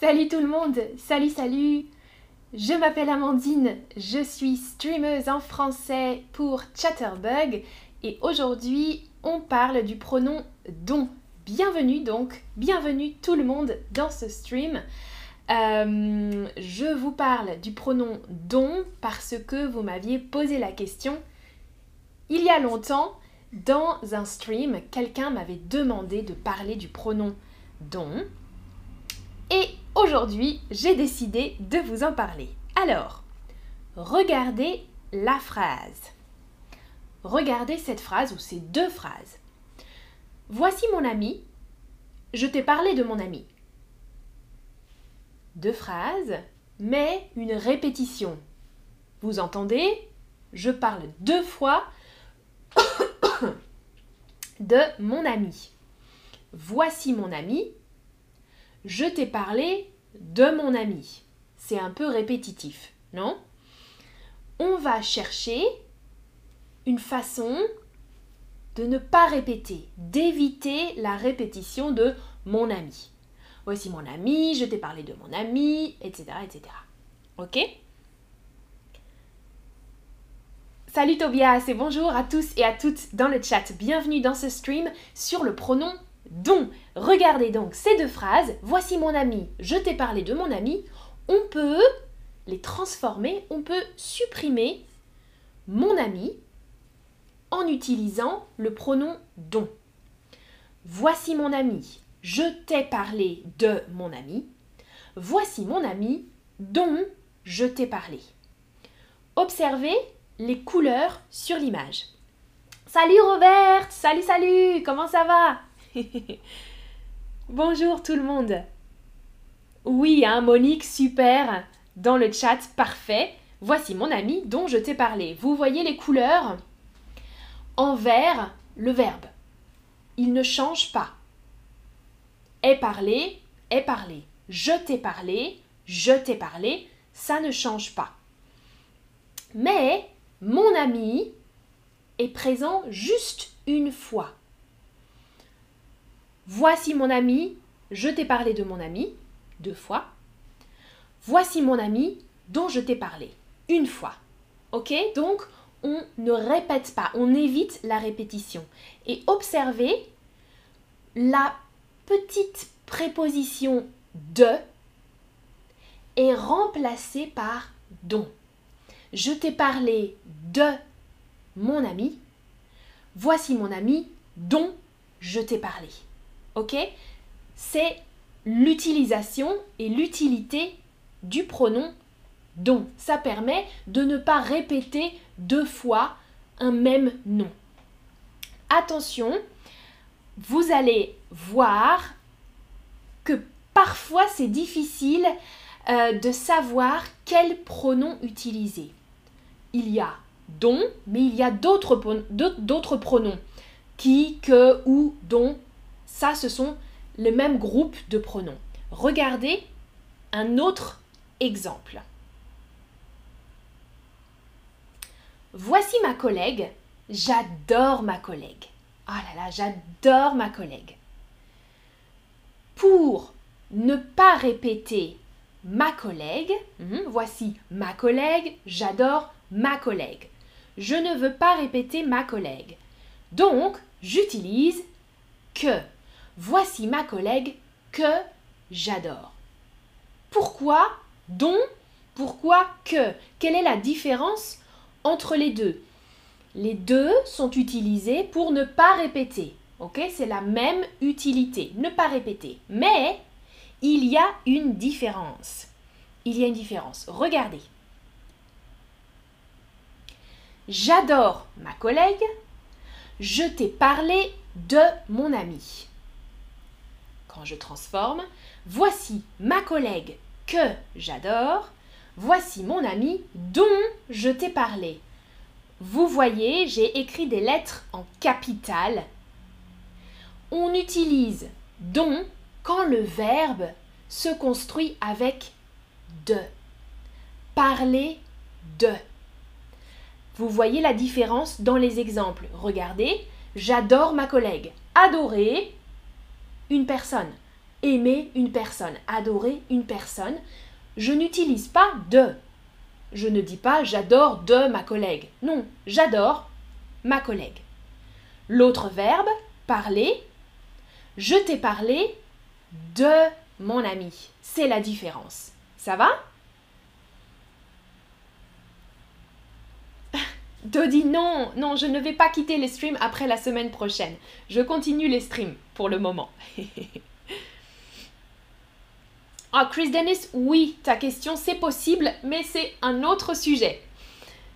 Salut tout le monde, salut salut Je m'appelle Amandine, je suis streameuse en français pour Chatterbug et aujourd'hui on parle du pronom don. Bienvenue donc, bienvenue tout le monde dans ce stream. Euh, je vous parle du pronom don parce que vous m'aviez posé la question il y a longtemps dans un stream, quelqu'un m'avait demandé de parler du pronom don. Et aujourd'hui, j'ai décidé de vous en parler. Alors, regardez la phrase. Regardez cette phrase ou ces deux phrases. Voici mon ami. Je t'ai parlé de mon ami. Deux phrases, mais une répétition. Vous entendez? Je parle deux fois de mon ami. Voici mon ami. Je t'ai parlé de mon ami. C'est un peu répétitif, non? On va chercher une façon de ne pas répéter, d'éviter la répétition de mon ami. Voici mon ami, je t'ai parlé de mon ami, etc. etc. Ok? Salut Tobias et bonjour à tous et à toutes dans le chat. Bienvenue dans ce stream sur le pronom don. Regardez donc ces deux phrases. Voici mon ami, je t'ai parlé de mon ami. On peut les transformer, on peut supprimer mon ami en utilisant le pronom don. Voici mon ami, je t'ai parlé de mon ami. Voici mon ami dont je t'ai parlé. Observez les couleurs sur l'image. Salut Robert, salut salut, comment ça va? Bonjour tout le monde. Oui, hein, Monique, super. Dans le chat, parfait. Voici mon ami dont je t'ai parlé. Vous voyez les couleurs? En vert, le verbe. Il ne change pas. Est parlé, est parlé. Je t'ai parlé, je t'ai parlé, ça ne change pas. Mais mon ami est présent juste une fois. Voici mon ami, je t'ai parlé de mon ami, deux fois. Voici mon ami dont je t'ai parlé, une fois. Ok Donc, on ne répète pas, on évite la répétition. Et observez la petite préposition de est remplacée par dont je t'ai parlé de mon ami, voici mon ami dont je t'ai parlé. C'est l'utilisation et l'utilité du pronom dont. Ça permet de ne pas répéter deux fois un même nom. Attention, vous allez voir que parfois c'est difficile euh, de savoir quel pronom utiliser il y a dont, mais il y a d'autres pronoms. Qui, que, ou, dont. Ça, ce sont les mêmes groupes de pronoms. Regardez un autre exemple. Voici ma collègue. J'adore ma collègue. Oh là là, j'adore ma collègue. Pour ne pas répéter ma collègue, hmm, voici ma collègue, j'adore ma collègue. Je ne veux pas répéter ma collègue. Donc, j'utilise que. Voici ma collègue que j'adore. Pourquoi dont Pourquoi que? Quelle est la différence entre les deux? Les deux sont utilisés pour ne pas répéter. C'est la même utilité. Ne pas répéter. Mais il y a une différence. Il y a une différence. Regardez. J'adore ma collègue. Je t'ai parlé de mon ami. Quand je transforme, voici ma collègue que j'adore. Voici mon ami dont je t'ai parlé. Vous voyez, j'ai écrit des lettres en capital. On utilise dont quand le verbe se construit avec de. Parler de. Vous voyez la différence dans les exemples. Regardez, j'adore ma collègue. Adorer une personne. aimer une personne, adorer une personne, je n'utilise pas de. Je ne dis pas j'adore de ma collègue. Non, j'adore ma collègue. L'autre verbe, parler, je t'ai parlé de mon ami. C'est la différence. Ça va? Dodi, non, non, je ne vais pas quitter les streams après la semaine prochaine. Je continue les streams le moment. ah, Chris Dennis, oui, ta question, c'est possible, mais c'est un autre sujet.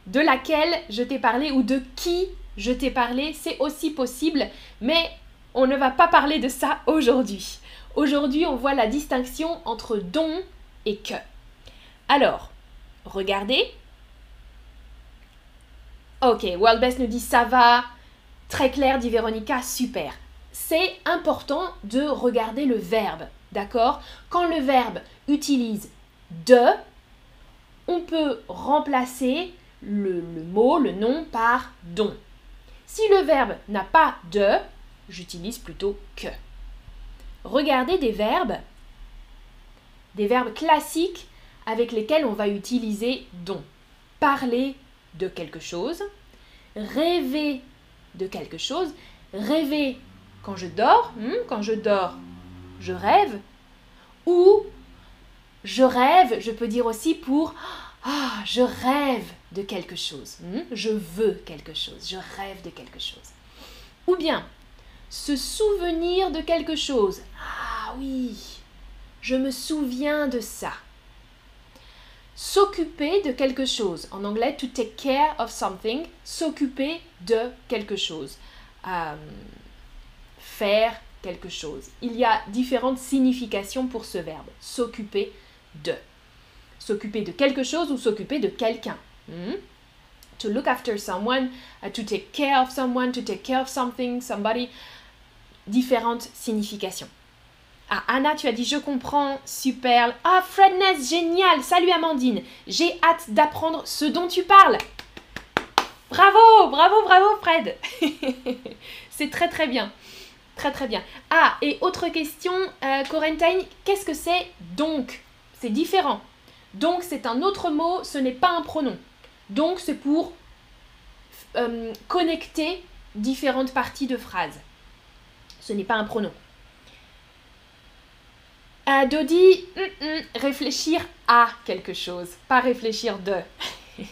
De laquelle je t'ai parlé ou de qui je t'ai parlé, c'est aussi possible, mais on ne va pas parler de ça aujourd'hui. Aujourd'hui, on voit la distinction entre don et que. Alors, regardez, Ok, World Best nous dit ça va. Très clair, dit Véronica, super. C'est important de regarder le verbe, d'accord? Quand le verbe utilise de, on peut remplacer le, mot, le nom par don. Si le verbe n'a pas de, j'utilise plutôt que. Regardez des verbes, des verbes classiques avec lesquels on va utiliser don. Parler de quelque chose, rêver de quelque chose, rêver quand je dors, hmm, quand je dors, je rêve, ou je rêve, je peux dire aussi pour ah, je rêve de quelque chose, hmm, je veux quelque chose, je rêve de quelque chose. Ou bien se souvenir de quelque chose. Ah oui, je me souviens de ça s'occuper de quelque chose. En anglais, to take care of something, s'occuper de quelque chose. Euh, faire quelque chose. Il y a différentes significations pour ce verbe. S'occuper de. S'occuper de quelque chose ou s'occuper de quelqu'un. Hmm? To look after someone, uh, to take care of someone, to take care of something, somebody. Différentes significations. Ah, Anna, tu as dit je comprends, super. Ah, Fredness, génial. Salut Amandine. J'ai hâte d'apprendre ce dont tu parles. Bravo, bravo, bravo Fred. c'est très très bien. Très très bien. Ah, et autre question, euh, qu'est-ce que c'est donc? C'est différent. Donc c'est un autre mot, ce n'est pas un pronom. Donc c'est pour euh, connecter différentes parties de phrases. Ce n'est pas un pronom. Euh, Dodi, mm, mm, réfléchir à quelque chose, pas réfléchir de.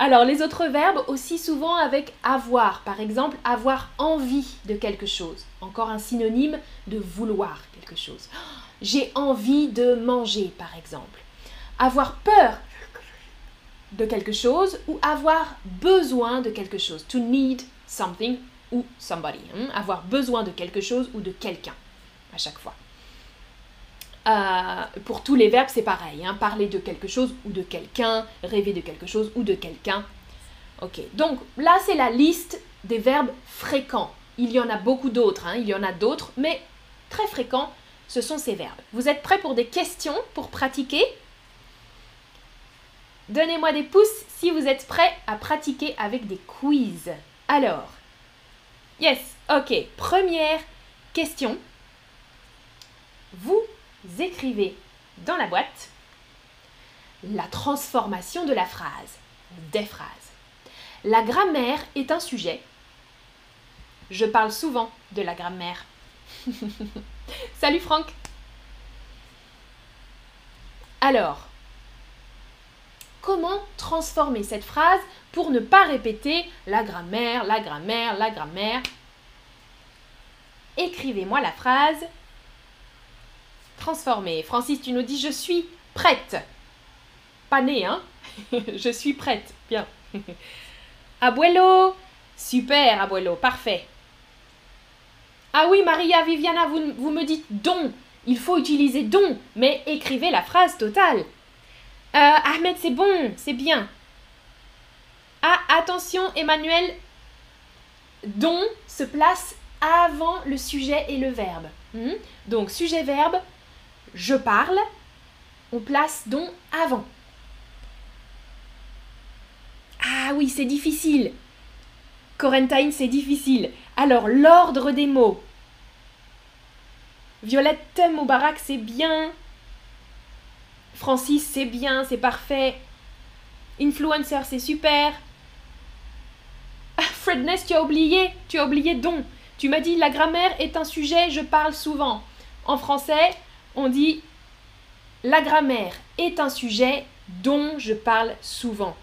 Alors les autres verbes aussi souvent avec avoir, par exemple avoir envie de quelque chose, encore un synonyme de vouloir quelque chose. J'ai envie de manger par exemple. Avoir peur de quelque chose ou avoir besoin de quelque chose. To need something ou somebody. Hein. Avoir besoin de quelque chose ou de quelqu'un à chaque fois. Euh, pour tous les verbes, c'est pareil. Hein. parler de quelque chose ou de quelqu'un, rêver de quelque chose ou de quelqu'un. Ok, donc là, c'est la liste des verbes fréquents. Il y en a beaucoup d'autres, hein. il y en a d'autres, mais très fréquents, ce sont ces verbes. Vous êtes prêts pour des questions, pour pratiquer? Donnez-moi des pouces si vous êtes prêts à pratiquer avec des quiz. Alors, yes, ok, première question. Vous écrivez dans la boîte la transformation de la phrase, des phrases. La grammaire est un sujet. Je parle souvent de la grammaire. Salut Franck. Alors, comment transformer cette phrase pour ne pas répéter la grammaire, la grammaire, la grammaire? Écrivez-moi la phrase transformer. Francis, tu nous dis je suis prête. Pas née, hein Je suis prête. Bien. Abuelo Super, Abuelo, parfait. Ah oui, Maria Viviana, vous, vous me dites don. Il faut utiliser don, mais écrivez la phrase totale. Euh, Ahmed, c'est bon, c'est bien. Ah, attention, Emmanuel, don se place avant le sujet et le verbe. Hmm? Donc, sujet-verbe, je parle, on place donc avant. Ah oui, c'est difficile. Corentine, c'est difficile. Alors, l'ordre des mots. Violette Moubarak, c'est bien. Francis, c'est bien, c'est parfait. Influencer, c'est super. Ah, Fredness, tu as oublié, tu as oublié don. Tu m'as dit la grammaire est un sujet, je parle souvent. En français, on dit la grammaire est un sujet dont je parle souvent.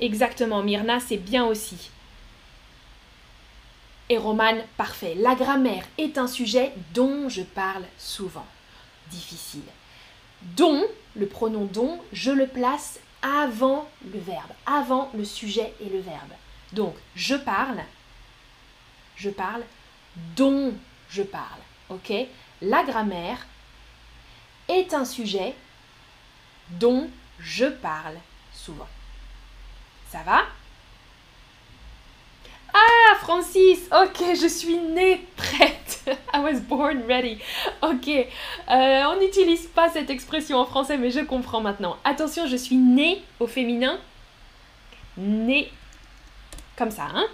Exactement, Myrna, c'est bien aussi. Et Roman, parfait. La grammaire est un sujet dont je parle souvent. Difficile. Dont, le pronom dont, je le place avant le verbe, avant le sujet et le verbe. Donc, je parle, je parle, dont je parle. Ok? La grammaire est un sujet dont je parle souvent. Ça va? Ah, Francis, ok, je suis née prête. I was born ready. Ok, euh, on n'utilise pas cette expression en français, mais je comprends maintenant. Attention, je suis née au féminin. Née comme ça, hein?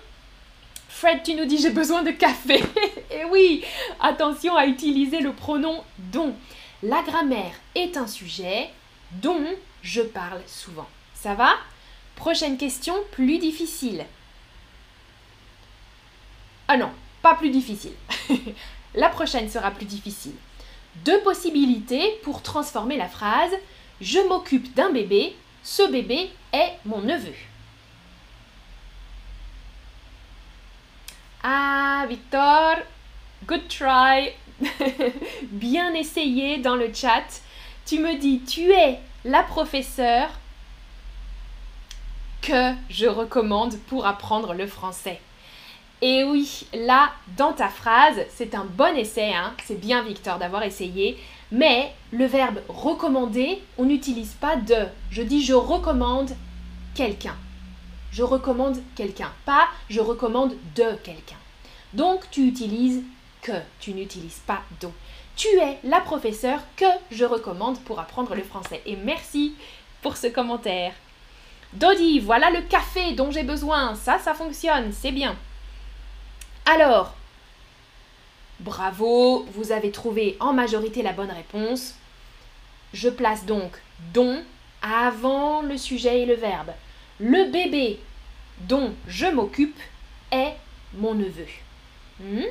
Fred, tu nous dis j'ai besoin de café. Et eh oui, attention à utiliser le pronom dont. La grammaire est un sujet dont je parle souvent. Ça va? Prochaine question, plus difficile. Ah non, pas plus difficile. la prochaine sera plus difficile. Deux possibilités pour transformer la phrase Je m'occupe d'un bébé, ce bébé est mon neveu. Ah, Victor, good try. Bien essayé dans le chat. Tu me dis, tu es la professeure que je recommande pour apprendre le français. Et oui, là, dans ta phrase, c'est un bon essai, hein. c'est bien Victor d'avoir essayé, mais le verbe recommander, on n'utilise pas de. Je dis je recommande quelqu'un. Je recommande quelqu'un, pas je recommande de quelqu'un. Donc tu utilises que, tu n'utilises pas dont. Tu es la professeure que je recommande pour apprendre le français. Et merci pour ce commentaire. Dodi, voilà le café dont j'ai besoin. Ça, ça fonctionne, c'est bien. Alors, bravo, vous avez trouvé en majorité la bonne réponse. Je place donc dont avant le sujet et le verbe. Le bébé dont je m'occupe est mon neveu. Hmm?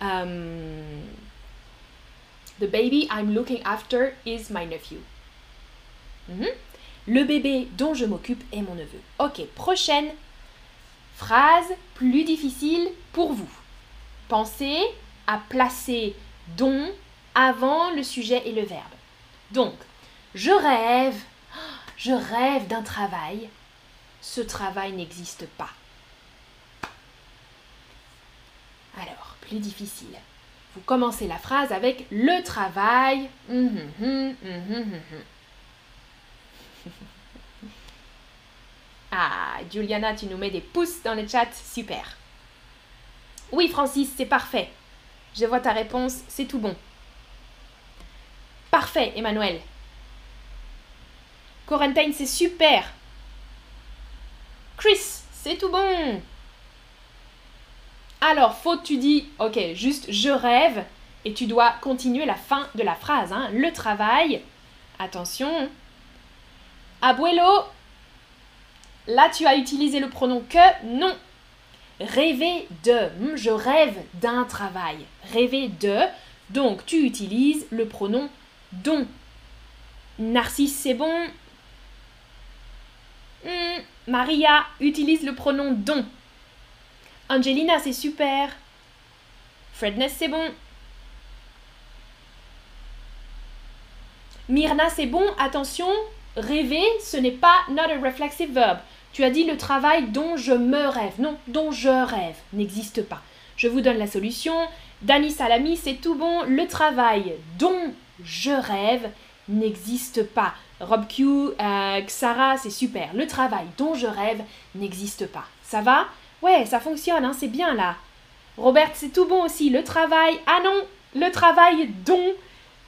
Um, the baby I'm looking after is my nephew. Hmm? Le bébé dont je m'occupe est mon neveu. Ok, prochaine Phrase plus difficile pour vous. Pensez à placer dont avant le sujet et le verbe. Donc, je rêve, je rêve d'un travail. Ce travail n'existe pas. Alors, plus difficile. Vous commencez la phrase avec le travail. Hum, hum, hum, Ah, Juliana, tu nous mets des pouces dans le chat, super. Oui, Francis, c'est parfait. Je vois ta réponse, c'est tout bon. Parfait, Emmanuel. Quarantine, c'est super. Chris, c'est tout bon. Alors, faute, tu dis, ok, juste je rêve, et tu dois continuer la fin de la phrase. Hein. Le travail, attention. Abuelo, Là, tu as utilisé le pronom que, non. Rêver de, hmm, je rêve d'un travail. Rêver de, donc tu utilises le pronom dont. Narcisse, c'est bon. Hmm, Maria utilise le pronom dont. Angelina, c'est super. Fredness, c'est bon. Myrna, c'est bon. Attention, rêver, ce n'est pas not a reflexive verb. Tu as dit le travail dont je me rêve. Non, dont je rêve n'existe pas. Je vous donne la solution. Dani Salami, c'est tout bon. Le travail dont je rêve n'existe pas. Rob Q, euh, Xara, c'est super. Le travail dont je rêve n'existe pas. Ça va? Ouais, ça fonctionne, hein, c'est bien là. Robert, c'est tout bon aussi. Le travail. Ah non, le travail dont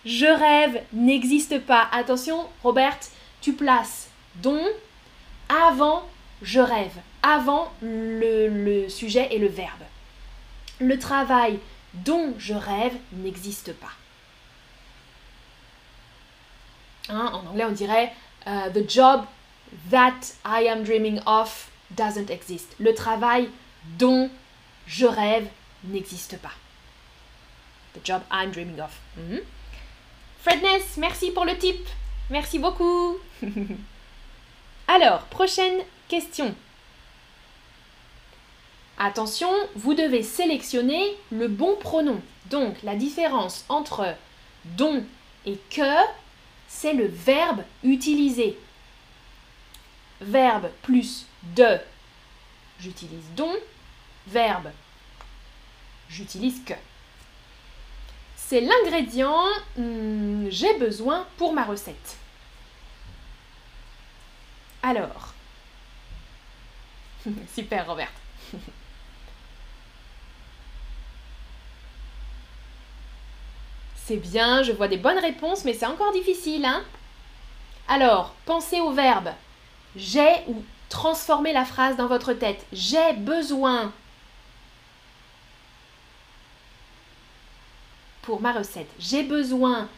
je rêve n'existe pas. Attention, Robert, tu places dont avant je rêve avant le, sujet et le verbe. Le travail dont je rêve n'existe pas. Hein, en anglais, on dirait uh, The job that I am dreaming of doesn't exist. Le travail dont je rêve n'existe pas. The job I'm dreaming of. Mhm. Fredness, merci pour le tip. Merci beaucoup. Alors, prochaine question. Attention, vous devez sélectionner le bon pronom. Donc, la différence entre dont et que, c'est le verbe utilisé. Verbe plus de, j'utilise dont. Verbe, j'utilise que. C'est l'ingrédient hmm, j'ai besoin pour ma recette. Alors, super Robert. C'est bien, je vois des bonnes réponses, mais c'est encore difficile, hein Alors, pensez au verbe j'ai ou transformez la phrase dans votre tête. J'ai besoin pour ma recette. J'ai besoin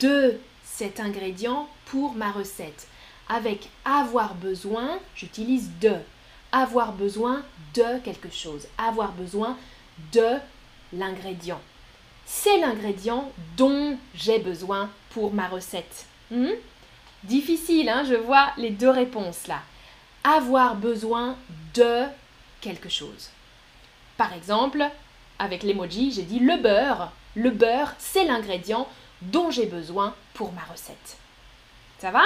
de cet ingrédient pour ma recette. Avec avoir besoin, j'utilise de. Avoir besoin de quelque chose. Avoir besoin de l'ingrédient. C'est l'ingrédient dont j'ai besoin pour ma recette. Hmm? Difficile, hein, je vois les deux réponses là. Avoir besoin de quelque chose. Par exemple, avec l'emoji, j'ai dit le beurre le beurre, c'est l'ingrédient dont j'ai besoin pour ma recette. Ça va?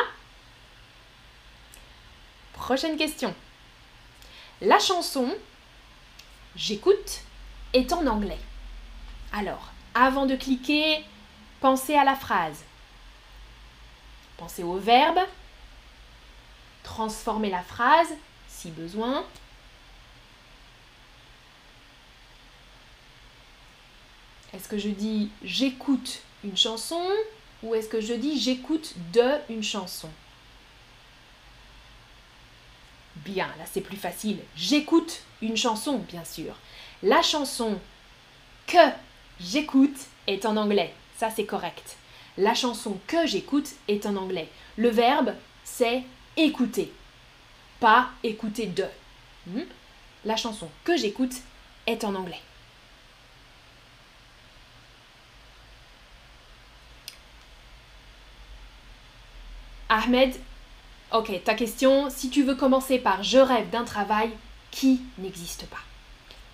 Prochaine question. La chanson J'écoute est en anglais. Alors, avant de cliquer, pensez à la phrase. Pensez au verbe. Transformez la phrase si besoin. Est-ce que je dis j'écoute une chanson ou est-ce que je dis j'écoute de une chanson? Bien, là c'est plus facile. J'écoute une chanson, bien sûr. La chanson que j'écoute est en anglais. Ça c'est correct. La chanson que j'écoute est en anglais. Le verbe c'est écouter, pas écouter de. Hmm? La chanson que j'écoute est en anglais. Ahmed, ok, ta question, si tu veux commencer par je rêve d'un travail qui n'existe pas.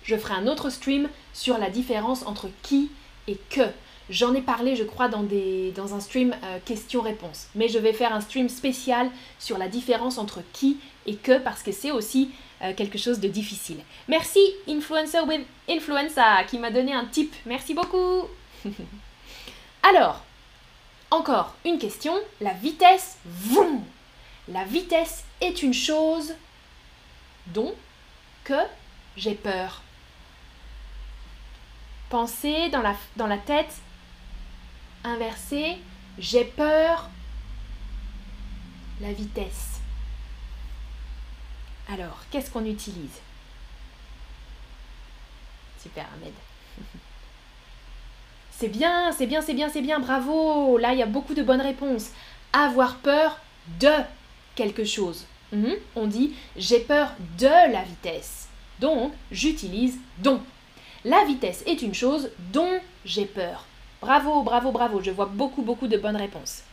Je ferai un autre stream sur la différence entre qui et que. J'en ai parlé, je crois, dans, des, dans un stream euh, questions-réponses. Mais je vais faire un stream spécial sur la différence entre qui et que parce que c'est aussi euh, quelque chose de difficile. Merci Influencer with Influenza qui m'a donné un tip. Merci beaucoup. Alors, encore une question, la vitesse, vroom. La vitesse est une chose dont que j'ai peur. Pensez dans la, dans la tête inversée, j'ai peur, la vitesse. Alors, qu'est-ce qu'on utilise? Super Ahmed. C'est bien, c'est bien, c'est bien, c'est bien, bravo. Là, il y a beaucoup de bonnes réponses. Avoir peur de quelque chose. Mhm. On dit j'ai peur de la vitesse. Donc, j'utilise dont. La vitesse est une chose dont j'ai peur. Bravo, bravo, bravo. Je vois beaucoup, beaucoup de bonnes réponses.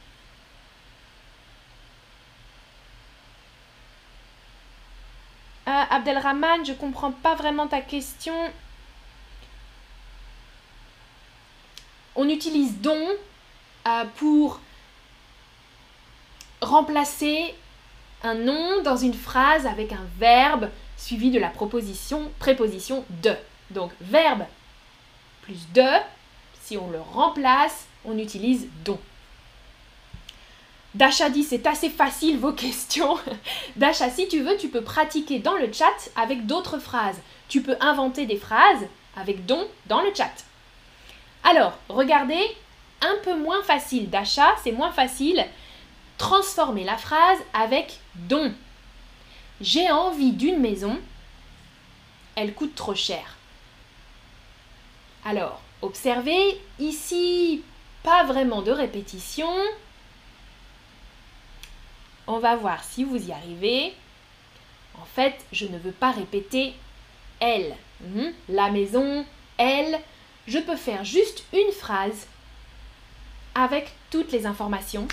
Euh, Abdelrahman, je comprends pas vraiment ta question. on utilise don euh, pour remplacer un nom dans une phrase avec un verbe suivi de la proposition, préposition de. Donc verbe plus de, si on le remplace, on utilise don. Dasha dit c'est assez facile vos questions. Dasha, si tu veux, tu peux pratiquer dans le chat avec d'autres phrases. Tu peux inventer des phrases avec don dans le chat. Alors, regardez, un peu moins facile d'achat, c'est moins facile. Transformer la phrase avec don. J'ai envie d'une maison, elle coûte trop cher. Alors, observez, ici, pas vraiment de répétition. On va voir si vous y arrivez. En fait, je ne veux pas répéter elle. Mhm. La maison, elle. Je peux faire juste une phrase avec toutes les informations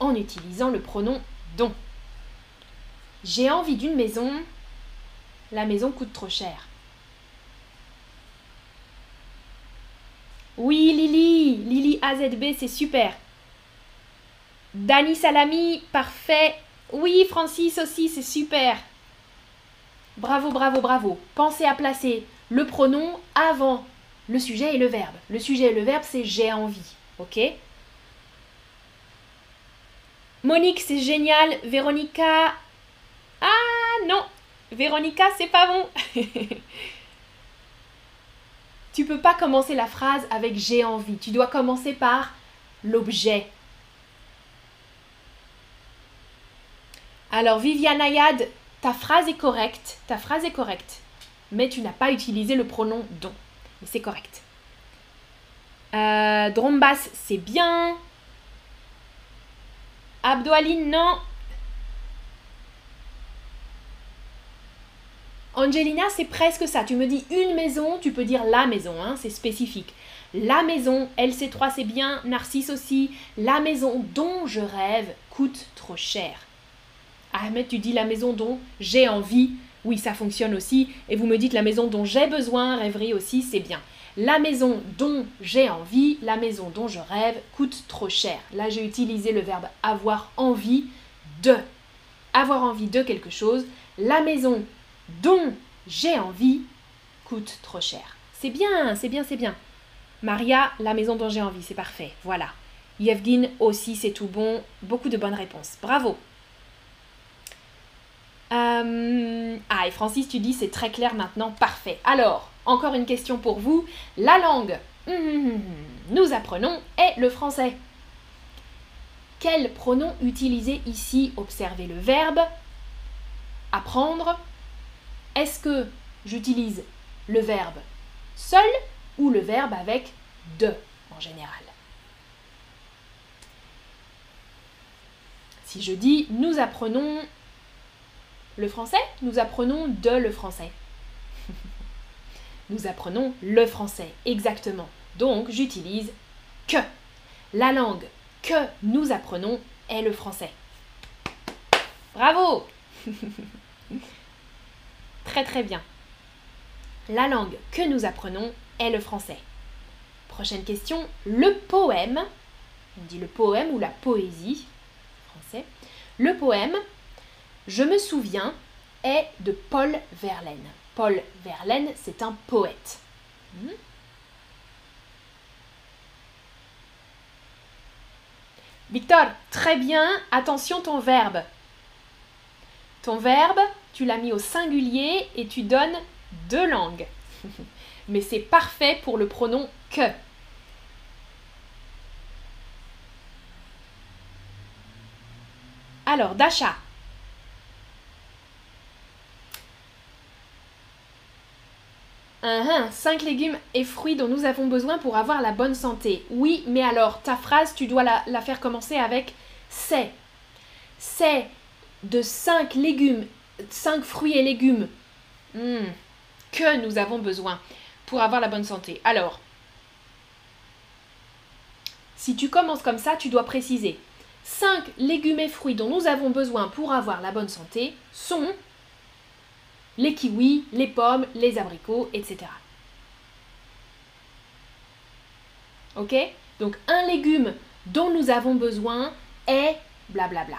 en utilisant le pronom dont. J'ai envie d'une maison. La maison coûte trop cher. Oui, Lily, Lily AZB, c'est super. Dani Salami, parfait. Oui, Francis aussi, c'est super. Bravo, bravo, bravo. Pensez à placer le pronom avant le sujet et le verbe. Le sujet et le verbe, c'est j'ai envie. OK? Monique, c'est génial. Véronica. Ah non Véronica, c'est pas bon. tu peux pas commencer la phrase avec j'ai envie. Tu dois commencer par l'objet. Alors, Viviane Ayad, ta phrase est correcte. Ta phrase est correcte. Mais tu n'as pas utilisé le pronom don. Mais c'est correct. Euh, Drombas, c'est bien. Abdoaline, non. Angelina, c'est presque ça. Tu me dis une maison, tu peux dire la maison, hein, c'est spécifique. La maison, LC3 c'est bien, Narcisse aussi. La maison dont je rêve coûte trop cher. Ahmed, tu dis la maison dont j'ai envie. Oui, ça fonctionne aussi. Et vous me dites la maison dont j'ai besoin, rêverie aussi, c'est bien. La maison dont j'ai envie, la maison dont je rêve coûte trop cher. Là, j'ai utilisé le verbe avoir envie de. Avoir envie de quelque chose. La maison dont j'ai envie coûte trop cher. C'est bien, c'est bien, c'est bien. Maria, la maison dont j'ai envie, c'est parfait. Voilà. Yevgin aussi, c'est tout bon. Beaucoup de bonnes réponses. Bravo. Euh, ah, et Francis, tu dis c'est très clair maintenant. Parfait. Alors, encore une question pour vous. La langue, hum, nous apprenons, est le français. Quel pronom utiliser ici? Observez le verbe. Apprendre est-ce que j'utilise le verbe seul ou le verbe avec de en général? Si je dis nous apprenons le français, nous apprenons de le français. nous apprenons le français, exactement. Donc j'utilise que. La langue que nous apprenons est le français. Bravo Très très bien. La langue que nous apprenons est le français. Prochaine question, le poème. On dit le poème ou la poésie. Français. Le poème, je me souviens, est de Paul Verlaine. Paul Verlaine, c'est un poète. Hmm? Victor, très bien. Attention ton verbe. Ton verbe, tu l'as mis au singulier et tu donnes deux langues. Mais c'est parfait pour le pronom que. Alors, d'achat. Uh cinq légumes et fruits dont nous avons besoin pour avoir la bonne santé. Oui, mais alors, ta phrase, tu dois la, la faire commencer avec c'est. C'est de cinq légumes 5 fruits et légumes hmm. que nous avons besoin pour avoir la bonne santé. Alors, si tu commences comme ça, tu dois préciser 5 légumes et fruits dont nous avons besoin pour avoir la bonne santé sont les kiwis, les pommes, les abricots, etc. Ok? Donc un légume dont nous avons besoin est blablabla.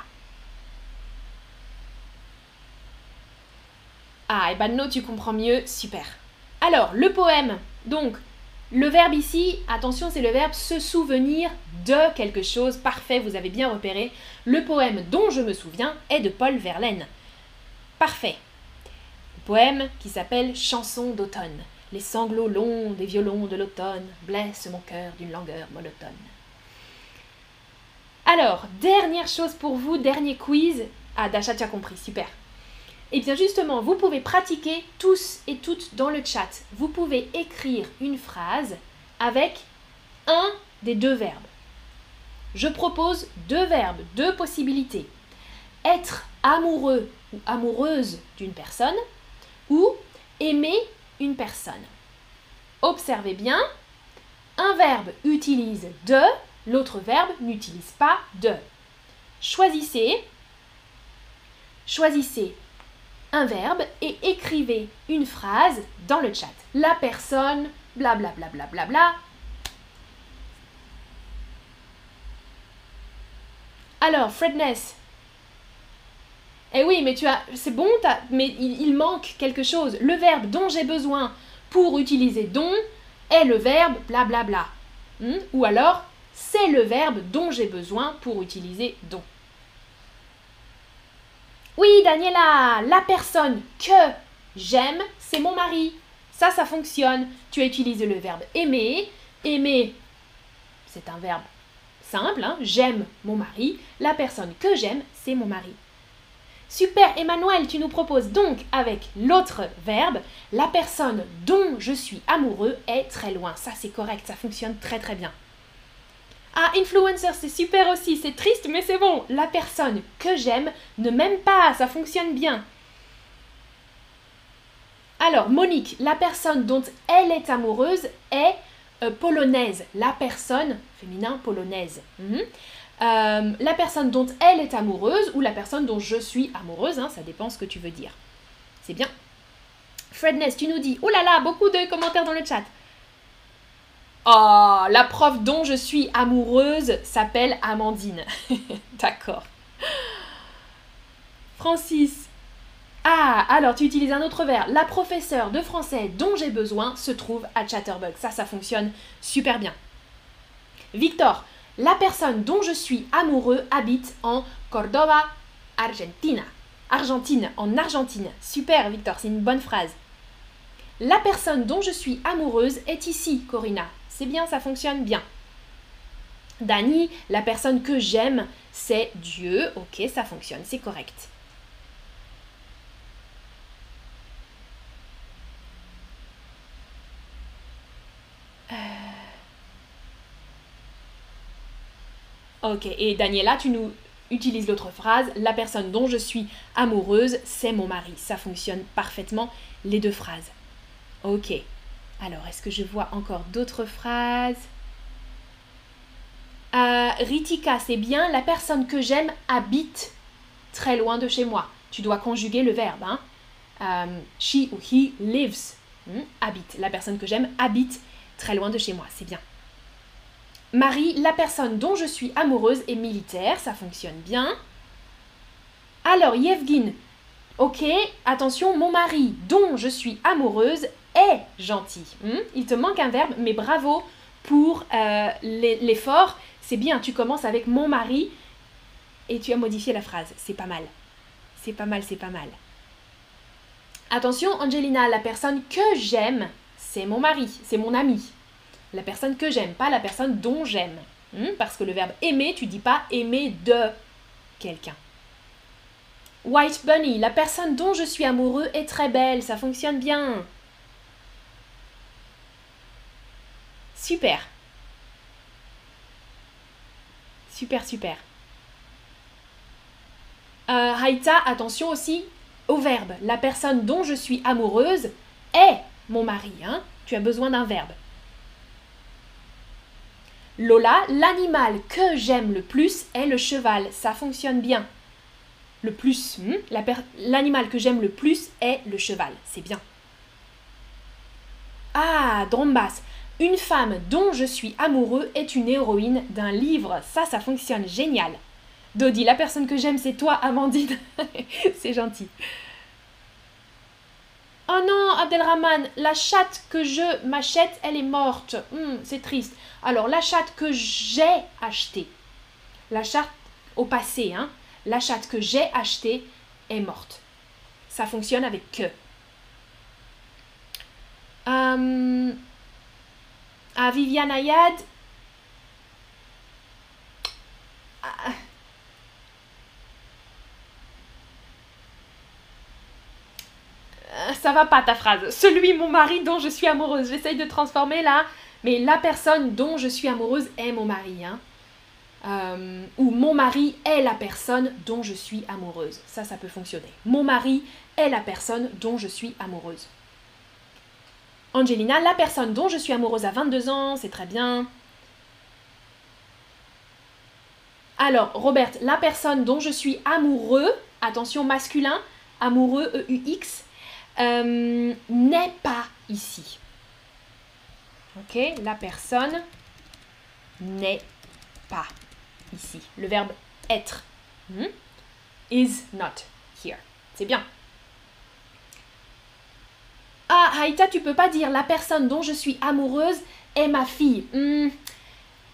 Ah, et ben non, tu comprends mieux, super. Alors, le poème, donc, le verbe ici, attention, c'est le verbe se souvenir de quelque chose. Parfait, vous avez bien repéré. Le poème dont je me souviens est de Paul Verlaine. Parfait. Le poème qui s'appelle Chanson d'automne. Les sanglots longs des violons de l'automne blessent mon cœur d'une langueur monotone. Alors, dernière chose pour vous, dernier quiz. Ah, Dacha, tu as compris, super. Eh bien justement, vous pouvez pratiquer tous et toutes dans le chat. Vous pouvez écrire une phrase avec un des deux verbes. Je propose deux verbes, deux possibilités. Être amoureux ou amoureuse d'une personne ou aimer une personne. Observez bien, un verbe utilise de, l'autre verbe n'utilise pas de. Choisissez, choisissez un verbe et écrivez une phrase dans le chat. La personne, blablabla, bla, bla, bla, bla, Alors, Fredness. Eh oui, mais tu as. C'est bon, mais il, manque quelque chose. Le verbe dont j'ai besoin pour utiliser dont est le verbe blablabla. Bla, bla. Hmm? Ou alors, c'est le verbe dont j'ai besoin pour utiliser dont. Oui, Daniela, la personne que j'aime, c'est mon mari. Ça, ça fonctionne. Tu as utilisé le verbe aimer. Aimer, c'est un verbe simple. Hein. J'aime mon mari. La personne que j'aime, c'est mon mari. Super, Emmanuel, tu nous proposes donc avec l'autre verbe, la personne dont je suis amoureux est très loin. Ça, c'est correct, ça fonctionne très très bien. Ah, influencer, c'est super aussi, c'est triste, mais c'est bon. La personne que j'aime ne m'aime pas, ça fonctionne bien. Alors, Monique, la personne dont elle est amoureuse est euh, polonaise. La personne, féminin, polonaise. Mhm. Euh, la personne dont elle est amoureuse ou la personne dont je suis amoureuse, hein, ça dépend ce que tu veux dire. C'est bien. Fredness, tu nous dis, oh là là, beaucoup de commentaires dans le chat. Oh, la prof dont je suis amoureuse s'appelle Amandine. D'accord. Francis. Ah, alors tu utilises un autre verbe. La professeure de français dont j'ai besoin se trouve à Chatterbug. Ça, ça fonctionne super bien. Victor, la personne dont je suis amoureux habite en Cordoba, Argentina. Argentine, en Argentine. Super, Victor, c'est une bonne phrase. La personne dont je suis amoureuse est ici, Corinna. C'est bien, ça fonctionne bien. Dani, la personne que j'aime, c'est Dieu. Ok, ça fonctionne, c'est correct. Euh. Ok, et Daniela, tu nous utilises l'autre phrase. La personne dont je suis amoureuse, c'est mon mari. Ça fonctionne parfaitement, les deux phrases. Ok. Alors, est-ce que je vois encore d'autres phrases? Euh, Ritika, c'est bien. La personne que j'aime habite très loin de chez moi. Tu dois conjuguer le verbe. Hein? Euh, she ou he lives. Hmm, habite. La personne que j'aime habite très loin de chez moi. C'est bien. Marie, la personne dont je suis amoureuse est militaire. Ça fonctionne bien. Alors, Yevgin. Ok, attention, mon mari dont je suis amoureuse est gentil. Hmm? Il te manque un verbe, mais bravo pour euh, l'effort. C'est bien, tu commences avec mon mari et tu as modifié la phrase. C'est pas mal. C'est pas mal, c'est pas mal. Attention, Angelina, la personne que j'aime, c'est mon mari, c'est mon ami. La personne que j'aime, pas la personne dont j'aime. Hmm? Parce que le verbe aimer, tu dis pas aimer de quelqu'un. White Bunny, la personne dont je suis amoureux est très belle, ça fonctionne bien. Super. Super, super. Euh, Haïta, attention aussi au verbe. La personne dont je suis amoureuse est mon mari. Hein. Tu as besoin d'un verbe. Lola, l'animal que j'aime le plus est le cheval. Ça fonctionne bien. Le plus, hmm, l'animal que j'aime le plus est le cheval. C'est bien. Ah, Drombas, une femme dont je suis amoureux est une héroïne d'un livre. Ça, ça fonctionne génial. Dodi, la personne que j'aime, c'est toi, Amandine. c'est gentil. Oh non, Abdelrahman, la chatte que je m'achète, elle est morte. Hmm, c'est triste. Alors, la chatte que j'ai achetée, la chatte au passé, hein, la chatte que j'ai achetée est morte. Ça fonctionne avec que. Euh, à Viviane Ayad. ça va pas ta phrase. Celui, mon mari dont je suis amoureuse. J'essaye de transformer là, mais la personne dont je suis amoureuse est mon mari. Hein. Euh, ou mon mari est la personne dont je suis amoureuse. Ça, ça peut fonctionner. Mon mari est la personne dont je suis amoureuse. Angelina, la personne dont je suis amoureuse à 22 ans, c'est très bien. Alors, Robert, la personne dont je suis amoureux, attention masculin, amoureux E-U-X, euh, n'est pas ici. Ok, la personne n'est pas ici. Le verbe être. Hmm? Is not here. C'est bien. Ah, Haïta, tu peux pas dire la personne dont je suis amoureuse est ma fille. Hmm.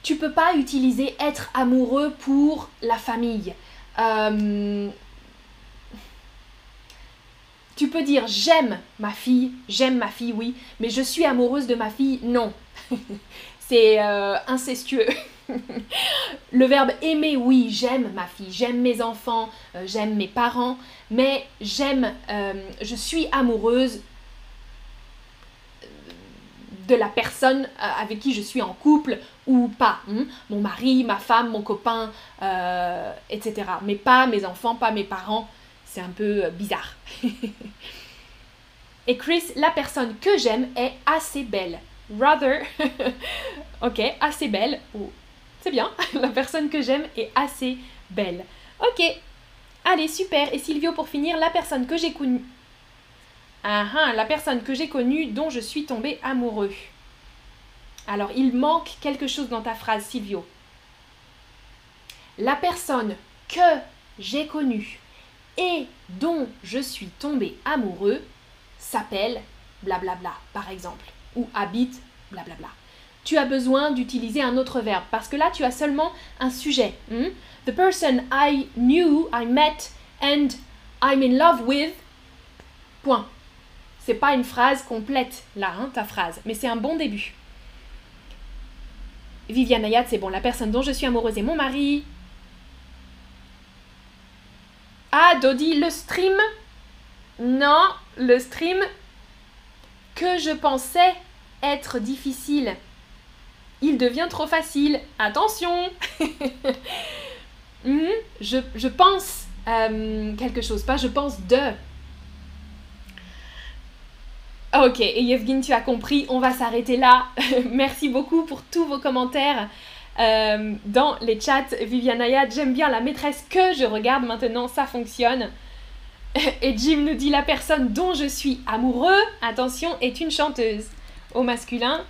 Tu peux pas utiliser être amoureux pour la famille. Euh, tu peux dire j'aime ma fille, j'aime ma fille, oui, mais je suis amoureuse de ma fille, non. C'est euh, incestueux. le verbe aimer, oui, j'aime ma fille, j'aime mes enfants, euh, j'aime mes parents, mais j'aime, je suis amoureuse de la personne euh, avec qui je suis en couple ou pas. Hein. Mon mari, ma femme, mon copain, euh, etc. Mais pas mes enfants, pas mes parents. C'est un peu euh, bizarre. Et Chris, la personne que j'aime est assez belle. Rather, ok, assez belle. C'est bien, la personne que j'aime est assez belle. Ok, allez, super. Et Silvio, pour finir, la personne que j'ai connue ah, ah la personne que j'ai connue dont je suis tombée amoureux. Alors, il manque quelque chose dans ta phrase, Silvio. La personne que j'ai connue et dont je suis tombée amoureux s'appelle blablabla, par exemple, ou habite blablabla. Tu as besoin d'utiliser un autre verbe parce que là, tu as seulement un sujet. Hmm? The person I knew, I met, and I'm in love with. Point. C'est pas une phrase complète là, hein, ta phrase, mais c'est un bon début. Viviane Ayat, c'est bon, la personne dont je suis amoureuse est mon mari. Ah, Dodi, le stream? Non, le stream que je pensais être difficile. Il devient trop facile. Attention hmm, je, pense euh, quelque chose, pas je pense de. Ok, et Yevgin, tu as compris, on va s'arrêter là. Merci beaucoup pour tous vos commentaires euh, dans les chats. Vivianaya, j'aime bien la maîtresse que je regarde maintenant, ça fonctionne. Et Jim nous dit la personne dont je suis amoureux, attention, est une chanteuse. Au masculin,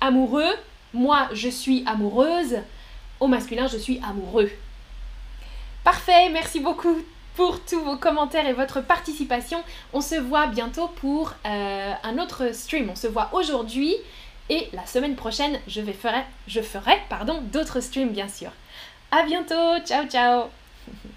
amoureux, moi je suis amoureuse. Au masculin, je suis amoureux. Parfait, merci beaucoup pour tous vos commentaires et votre participation. On se voit bientôt pour euh, un autre stream. On se voit aujourd'hui et la semaine prochaine, je, ferai, je ferai pardon, d'autres streams bien sûr. À bientôt, ciao ciao